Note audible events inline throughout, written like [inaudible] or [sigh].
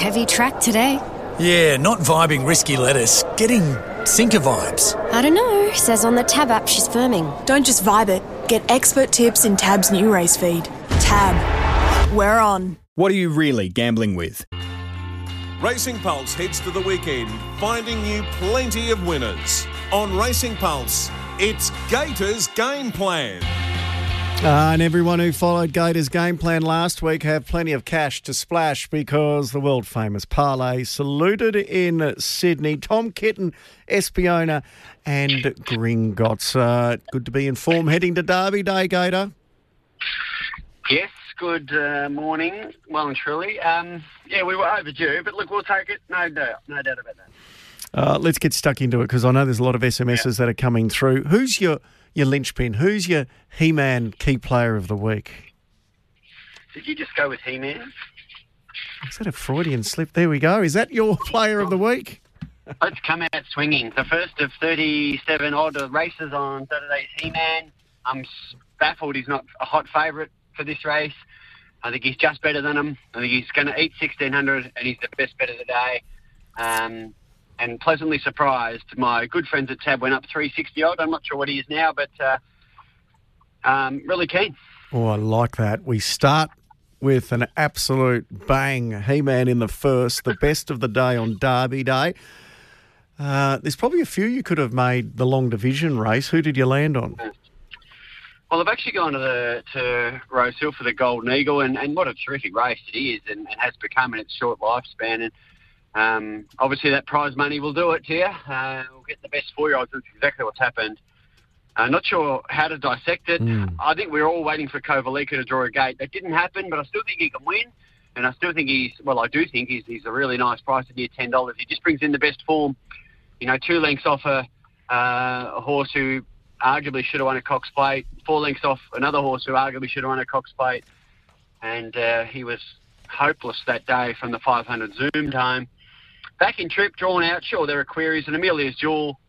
Heavy track today. Yeah, not vibing risky lettuce. Getting sinker vibes. I don't know. Says on the Tab app she's firming. Don't just vibe it. Get expert tips in Tab's new race feed. Tab. We're on. What are you really gambling with? Racing Pulse heads to the weekend, finding you plenty of winners. On Racing Pulse, it's Gators Game Plan. Uh, and everyone who followed Gators' game plan last week have plenty of cash to splash because the world famous parlay saluted in Sydney. Tom Kitten, Espiona, and Gringotts. Uh, good to be in form heading to Derby Day, Gator. Yes, good uh, morning, well and truly. Um, yeah, we were overdue, but look, we'll take it. No doubt, no doubt about that. Uh, let's get stuck into it because I know there's a lot of SMSs that are coming through. Who's your your linchpin? Who's your He-Man key player of the week? Did you just go with He-Man? Is that a Freudian slip? There we go. Is that your [laughs] player of the week? Let's come out swinging. The first of 37 odd races on Saturday's He-Man. I'm baffled he's not a hot favourite for this race. I think he's just better than him. I think he's going to eat 1600 and he's the best bet of the day. Um, and pleasantly surprised, my good friends at Tab went up 360 odd. I'm not sure what he is now, but uh, um, really keen. Oh, I like that. We start with an absolute bang. He-Man in the first, the best of the day on Derby Day. Uh, there's probably a few you could have made the long division race. Who did you land on? Well, I've actually gone to the to Rose Hill for the Golden Eagle, and, and what a terrific race it is, and, and has become in its short lifespan. And um, obviously, that prize money will do it to you. Uh, we'll get the best four-year-olds. That's exactly what's happened. Uh, not sure how to dissect it. I think we're all waiting for Kovalica to draw a gate. That didn't happen, but I still think he can win. And I still think he's, well, I do think he's, he's a really nice price at near $10. He just brings in the best form. You know, two lengths off a, uh, a horse who arguably should have won a Cox Plate, four lengths off another horse who arguably should have won a Cox Plate. And uh, he was hopeless that day from the 500 zoomed home. Back in trip, drawn out, sure, there are queries. And Amelia's Jewel,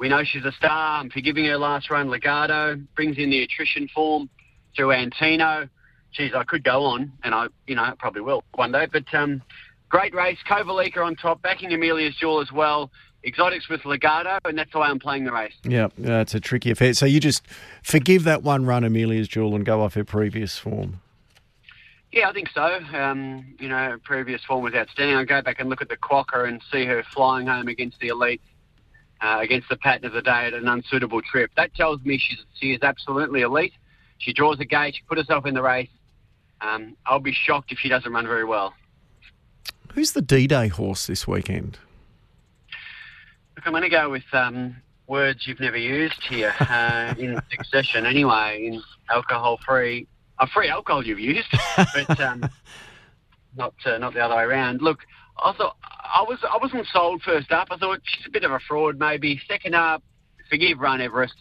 we know she's a star. I'm forgiving her last run. Legarto brings in the attrition form through Antino. Geez, I could go on, and I, you know, probably will one day. But um, great race. Kovalica on top, backing Amelia's Jewel as well. Exotics with Legarto, and that's the way I'm playing the race. Yeah, that's a tricky affair. So you just forgive that one run, Amelia's Jewel, and go off her previous form. Yeah, I think so. Um, you know, her previous form was outstanding. I'll go back and look at the quokka and see her flying home against the elite, uh, against the pattern of the day at an unsuitable trip. That tells me she's, she is absolutely elite. She draws a gate. She put herself in the race. Um, I'll be shocked if she doesn't run very well. Who's the D-Day horse this weekend? Look, I'm going to go with um, words you've never used here uh, in [laughs] succession. Anyway, in alcohol-free, uh, free alcohol you've used, [laughs] but um, not uh, not the other way around. Look, I thought I was I wasn't sold first up. I thought she's a bit of a fraud, maybe. Second up, forgive Run Everest.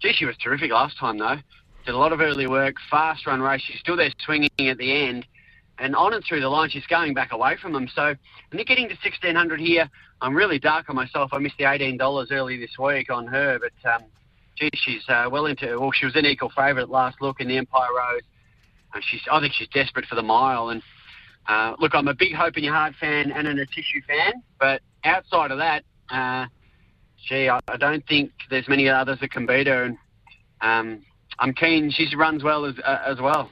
Gee, she was terrific last time though. Did a lot of early work, fast run race. She's still there swinging at the end. And on and through the line, she's going back away from them. So when you're getting to 1600 here, I'm really dark on myself. I missed the $18 early this week on her, but um, gee, she's uh, well into. Well, she was an equal favourite last look in the Empire Rose. And she's, I think she's desperate for the mile. And uh, look, I'm a big Hope in Your Heart fan and an Atishu fan, but outside of that, uh, gee, I, I don't think there's many others that can beat her. And um, I'm keen. She runs well as uh, as well.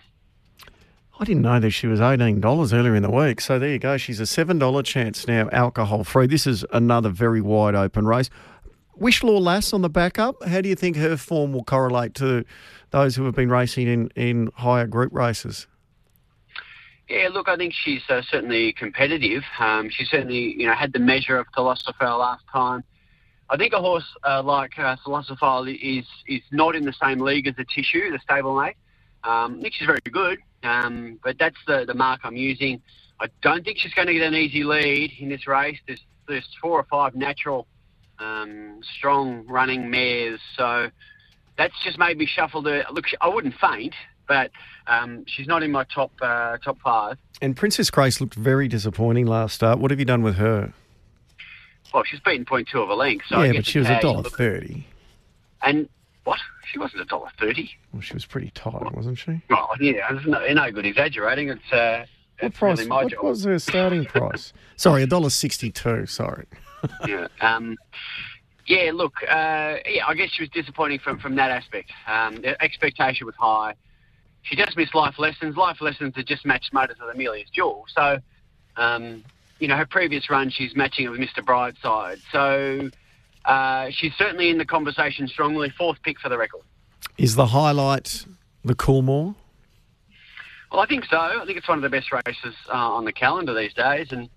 I didn't know that she was $18 earlier in the week. So there you go. She's a $7 chance now, alcohol free. This is another very wide open race. Wishlaw Lass on the backup. How do you think her form will correlate to those who have been racing in, in higher group races? Yeah, look, I think she's uh, certainly competitive. Um, she certainly, you know, had the measure of Philosopher last time. I think a horse uh, like uh, Philosopher is is not in the same league as the Atishu, the stablemate. Um, I think she's very good, um, but that's the, the mark I'm using. I don't think she's going to get an easy lead in this race. There's there's four or five natural, um, strong running mares, so that's just made me shuffle the. Look, I wouldn't faint, but um, she's not in my top uh, top five. And Princess Grace looked very disappointing last start. What have you done with her? Well, she's beaten point two of a length, so yeah, but she was a dollar thirty. And what? She wasn't a dollar thirty. Well, she was pretty tight, wasn't she? Well, yeah, no, no good exaggerating. It's uh, What price? really what job. was her starting [laughs] price? Sorry, a dollar sixty-two. Sorry. Yeah. Um, yeah, look, uh, yeah, I guess she was disappointing from, from that aspect. Um, the expectation was high. She just missed life lessons. Life lessons that just matched motors of Amelia's Jewel. So, um, you know, her previous run, she's matching it with Mr. Brightside. So, uh, she's certainly in the conversation strongly. Fourth pick for the record. Is the highlight the Coolmore? Well, I think so. I think it's one of the best races uh, on the calendar these days. And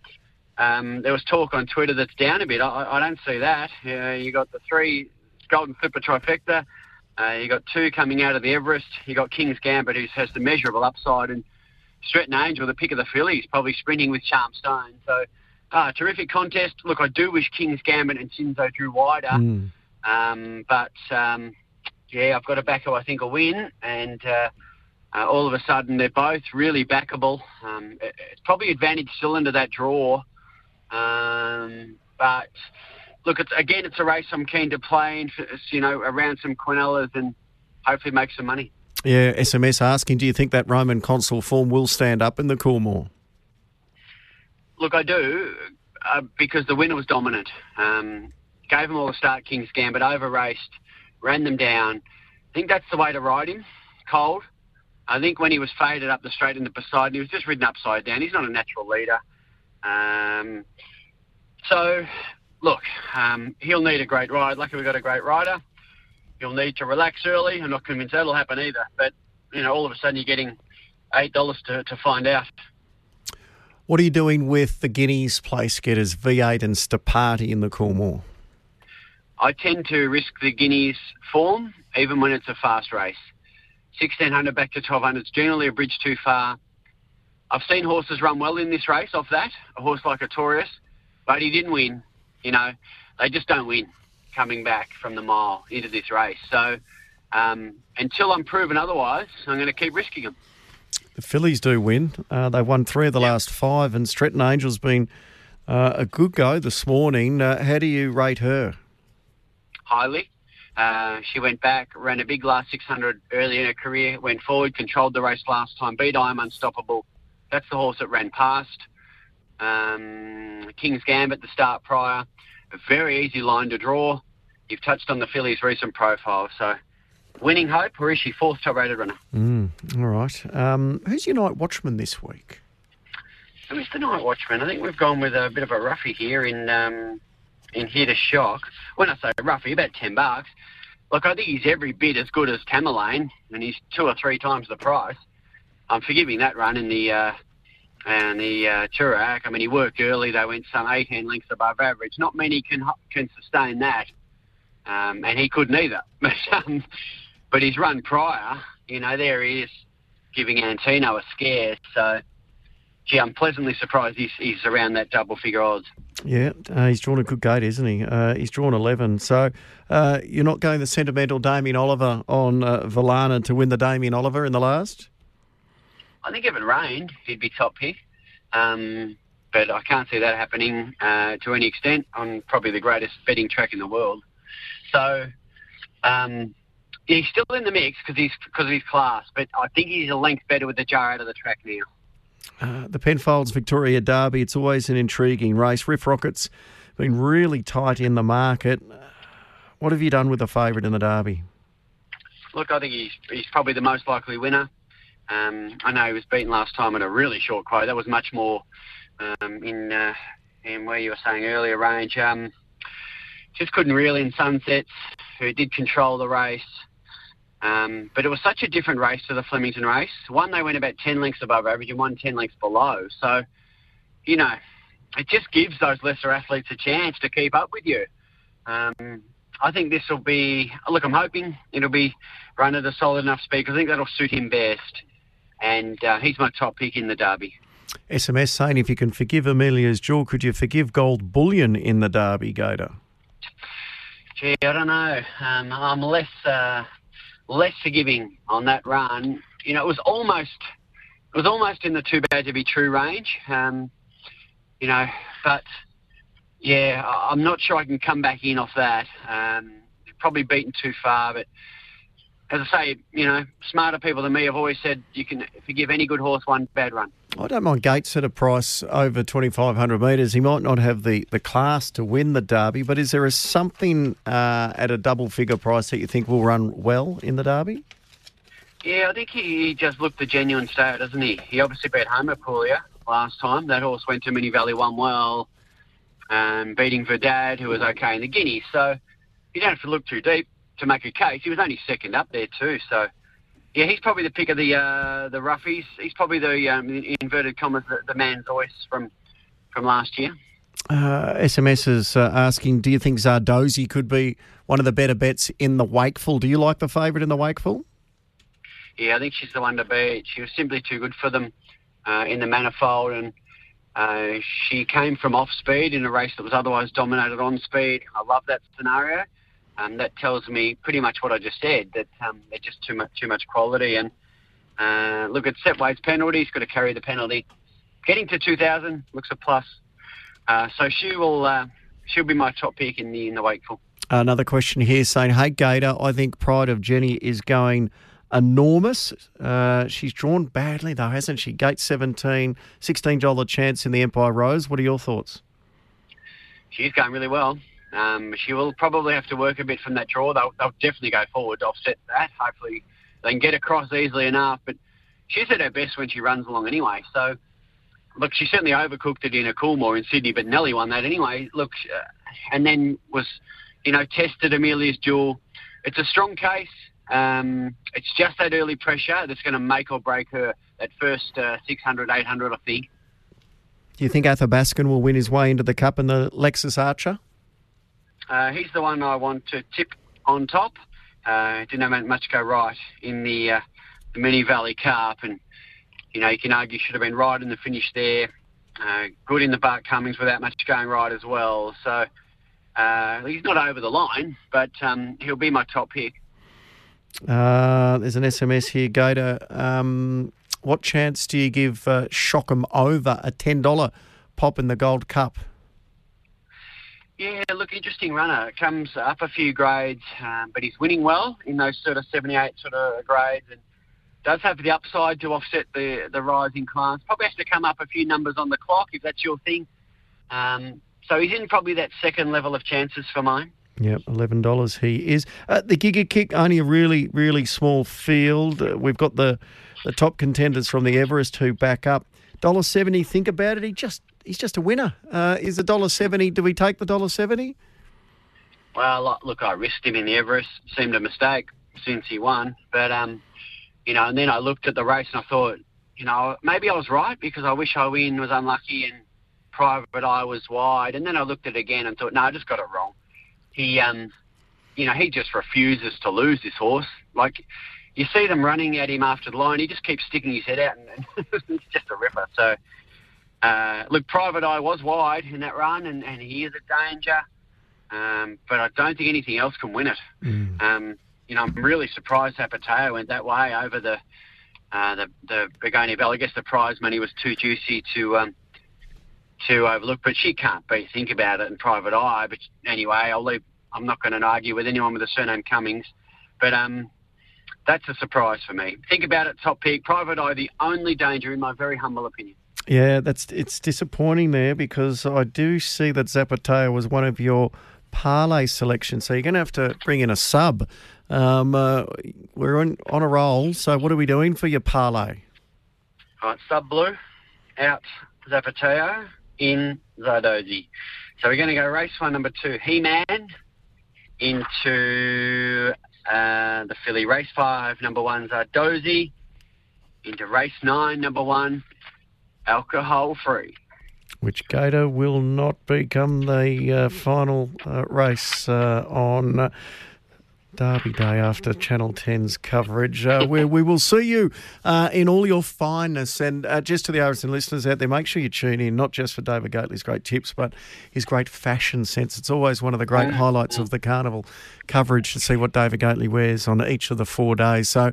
um, there was talk on Twitter that's down a bit. I, I don't see that. Uh, you got the three Golden Slipper trifecta. Uh, you got two coming out of the Everest. You got King's Gambit, who has the measurable upside, and Stretan Angel, the pick of the fillies, probably sprinting with Charm Stone. So, uh, terrific contest. Look, I do wish King's Gambit and Shinzo drew wider. Mm. Um, but um, yeah, I've got a backer I think will win, and uh, uh, all of a sudden they're both really backable. Um, it- it's probably advantage still into that draw, um, but look, it's again it's a race I'm keen to play in, you know, around some Quinellas and hopefully make some money. Yeah. SMS asking, do you think that Roman Consul form will stand up in the Coolmore? Look, I do uh, because the winner was dominant. Um, gave them all a start, King's Gambit, over raced, ran them down. I think that's the way to ride him, cold. I think when he was faded up the straight into Poseidon, he was just ridden upside down. He's not a natural leader. Um, so, look, um, he'll need a great ride. Luckily, we've got a great rider. He'll need to relax early. I'm not convinced that'll happen either. But, you know, all of a sudden you're getting $8 to, to find out. What are you doing with the Guineas place getters V8 and Stapati in the Coolmore? I tend to risk the Guineas form, even when it's a fast race. 1600 back to 1200 is generally a bridge too far. I've seen horses run well in this race off that, a horse like a Taurus, but he didn't win. You know, they just don't win coming back from the mile into this race. So um, until I'm proven otherwise, I'm going to keep risking them. The fillies do win. Uh, they won three of the last five, and Stretan Angel's been uh, a good go this morning. Uh, how do you rate her? highly. Uh, she went back, ran a big last 600 early in her career, went forward, controlled the race last time, beat I'm Unstoppable. That's the horse that ran past. Um, King's Gambit, the start prior. A very easy line to draw. You've touched on the filly's recent profile. So, winning hope, or is she fourth top rated runner? Mm, all right. Um, who's your night watchman this week? Who's the night watchman? I think we've gone with a bit of a roughie here in um, in here to shock. When I say roughie, about ten bucks. Look, I think he's every bit as good as Tamerlane, and he's two or three times the price. I'm forgiving that run in the uh, and the uh, Toorak. I mean, he worked early. They went some 18 lengths above average. Not many can can sustain that, um, and he couldn't either. [laughs] But um, but his run prior, you know, there he is giving Antino a scare. So gee, I'm pleasantly surprised he's, he's around that double figure odds. Yeah, uh, he's drawn a good gate, isn't he? Uh, he's drawn 11. So uh, you're not going the sentimental Damien Oliver on uh, Valana to win the Damien Oliver in the last? I think if it rained, he'd be top pick. Um, but I can't see that happening uh, to any extent on probably the greatest betting track in the world. So um, he's still in the mix because he's because of his class, but I think he's a length better with the jar out of the track now. Uh, the Penfolds Victoria Derby, it's always an intriguing race. Riff Rocket's been really tight in the market. What have you done with the favourite in the Derby? Look, I think he's he's probably the most likely winner. Um, I know he was beaten last time at a really short quote. That was much more um, in uh, in where you were saying earlier range. Um, just couldn't reel in Sunsets, who did control the race. Um, but it was such a different race to the Flemington race. One, they went about 10 lengths above average and one 10 lengths below. So, you know, it just gives those lesser athletes a chance to keep up with you. Um, I think this will be, look, I'm hoping it'll be run at a solid enough speed because I think that'll suit him best. And uh, he's my top pick in the Derby. SMS saying if you can forgive Amelia's Jewel, could you forgive Gold Bullion in the Derby, Gator? Gee, I don't know. Um, I'm less uh, less forgiving on that run. You know, it was almost it was almost in the too bad to be true range. Um, you know, but yeah, I'm not sure I can come back in off that. Um, probably beaten too far, but as I say, you know, smarter people than me have always said you can forgive any good horse one bad run. I don't mind Gates at a price over 2,500 metres. He might not have the, the class to win the Derby, but is there a something uh, at a double figure price that you think will run well in the Derby? Yeah, I think he, he just looked the genuine star, doesn't he? He obviously beat Homer Puglia last time. That horse went to Moonee Valley, won well, um, beating Verdad, who was okay in the Guineas. So you don't have to look too deep to make a case. He was only second up there too, so yeah, he's probably the pick of the uh, the roughies. He's probably the um, inverted commas the, the man's voice from from last year. Uh, SMS is uh, asking, do you think Zardozi could be one of the better bets in the Wakeful? Do you like the favourite in the Wakeful? Yeah, I think she's the one to beat. She was simply too good for them uh, in the manifold, and uh, she came from off speed in a race that was otherwise dominated on speed. I love that scenario. Um, that tells me pretty much what I just said. That um, they're just too much too much quality. And uh, look at Sepway's penalty. He's got to carry the penalty. Getting to 2,000 looks a plus. Uh, so she will uh, she'll be my top pick in the in the Wakeful. Another question here saying, "Hey Gator, I think Pride of Jenny is going." enormous. Uh, she's drawn badly, though, hasn't she? Gate 17, $16 chance in the Empire Rose. What are your thoughts? She's going really well. Um, she will probably have to work a bit from that draw. They'll, they'll definitely go forward to offset that. Hopefully, they can get across easily enough. But she's at her best when she runs along anyway. So, look, she certainly overcooked it in a Coolmore in Sydney, but Nelly won that anyway. Look, uh, and then was, you know, tested Amelia's Jewel. It's a strong case. Um, it's just that early pressure that's going to make or break her that first uh, 600, 800, I think. Do you think Athabaskan will win his way into the Cup in the Lexus Archer? Uh, he's the one I want to tip on top. Uh, didn't have much go right in the, uh, the Moonee Valley Cup, and you know you can argue should have been right in the finish there. Uh, good in the Bart Cummings without much going right as well. So uh, he's not over the line, but um, he'll be my top pick. Uh, there's an SMS here, Gator. Um, what chance do you give uh, Shockham over a $10 pop in the Gold Cup? Yeah, look, interesting runner. Comes up a few grades, um, but he's winning well in those sort of 78 sort of grades and does have the upside to offset the, the rising class. Probably has to come up a few numbers on the clock if that's your thing. Um, so he's in probably that second level of chances for mine. Yep, eleven dollars he is. Uh, the Giga Kick only a really really small field. Uh, we've got the the top contenders from the Everest who back up. Dollar seventy. Think about it. He just he's just a winner. Uh, is a dollar seventy? Do we take the dollar seventy? Well, look, I risked him in the Everest. Seemed a mistake since he won, but um, you know, and then I looked at the race and I thought, you know, maybe I was right because I wish I win was unlucky and Private Eye was wide, and then I looked at it again and thought, no, I just got it wrong he, um, you know, he just refuses to lose this horse. Like, you see them running at him after the line, he just keeps sticking his head out, and, and [laughs] it's just a ripper. So, uh, look, Private Eye was wide in that run, and, and he is a danger, um, but I don't think anything else can win it. Mm. Um, you know, I'm really surprised Zapateo went that way over the uh, the the Begonia Belle. I guess the prize money was too juicy to um, to overlook. But she can't beat Think About It in Private Eye. But anyway, I'll leave. I'm not going to argue with anyone with the surname Cummings. But um, that's a surprise for me. Think About It, top pick. Private Eye, the only danger, in my very humble opinion. Yeah, that's it's disappointing there because I do see that Zapateo was one of your parlay selections. So you're going to have to bring in a sub. Um, uh, we're on, on a roll. So what are we doing for your parlay? All right, sub blue, out Zapateo, in Zardozi. So we're going to go race one, number two, He-Man, into uh, the filly. Race five, number one, Zardozi, into race nine, number one, Alcohol Free. Which Gator will not become the uh, final uh, race uh, on Derby Day after Channel 10's coverage, uh, where we will see you uh, in all your fineness. And uh, just to the RSN listeners out there, make sure you tune in, not just for David Gately's great tips, but his great fashion sense. It's always one of the great highlights of the carnival coverage to see what David Gately wears on each of the four days. So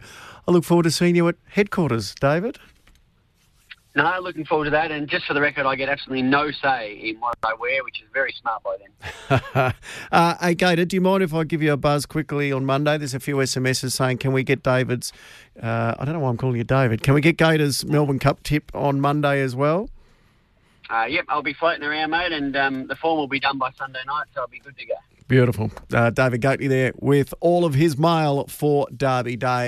I look forward to seeing you at headquarters, David. No, looking forward to that. And just for the record, I get absolutely no say in what I wear, which is very smart by them. [laughs] uh, hey, Gator, do you mind if I give you a buzz quickly on Monday? There's a few SMSs saying, can we get David's, uh, I don't know why I'm calling you David, can we get Gator's Melbourne Cup tip on Monday as well? Uh, yep, I'll be floating around, mate, and um, the form will be done by Sunday night, so I'll be good to go. Beautiful. Uh, David Gately there with all of his mail for Derby Day.